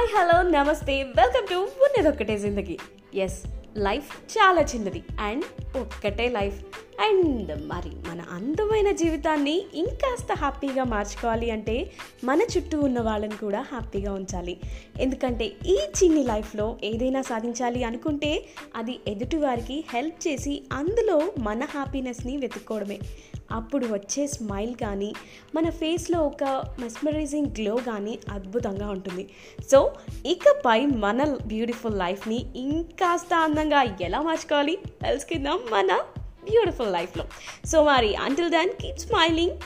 Hi hello namaste welcome to Unnadi Okkate Zindagi. Yes life చాలా చిన్నది and ఒక్కటే life and మరి మన అందమైన జీవితాన్ని ఇంకాస్త హ్యాపీగా మార్చుకోవాలి అంటే మన చుట్టూ ఉన్న వాళ్ళని కూడా హ్యాపీగా ఉంచాలి. ఎందుకంటే ఈ చిన్ని లైఫ్లో ఏదైనా సాధించాలి అనుకుంటే అది ఎదుటివారికి హెల్ప్ చేసి అందులో మన హ్యాపీనెస్ని వెతుక్కోవడమే. అప్పుడు వచ్చే స్మైల్ కానీ మన ఫేస్లో ఒక మెస్మరైజింగ్ గ్లో కానీ అద్భుతంగా ఉంటుంది. సో ఇకపై మన బ్యూటిఫుల్ లైఫ్ని ఇంకాస్త అందంగా ఎలా మార్చుకోవాలి? తెలుసుకుందాం. మన beautiful life look. So, Mari, until then, keep smiling,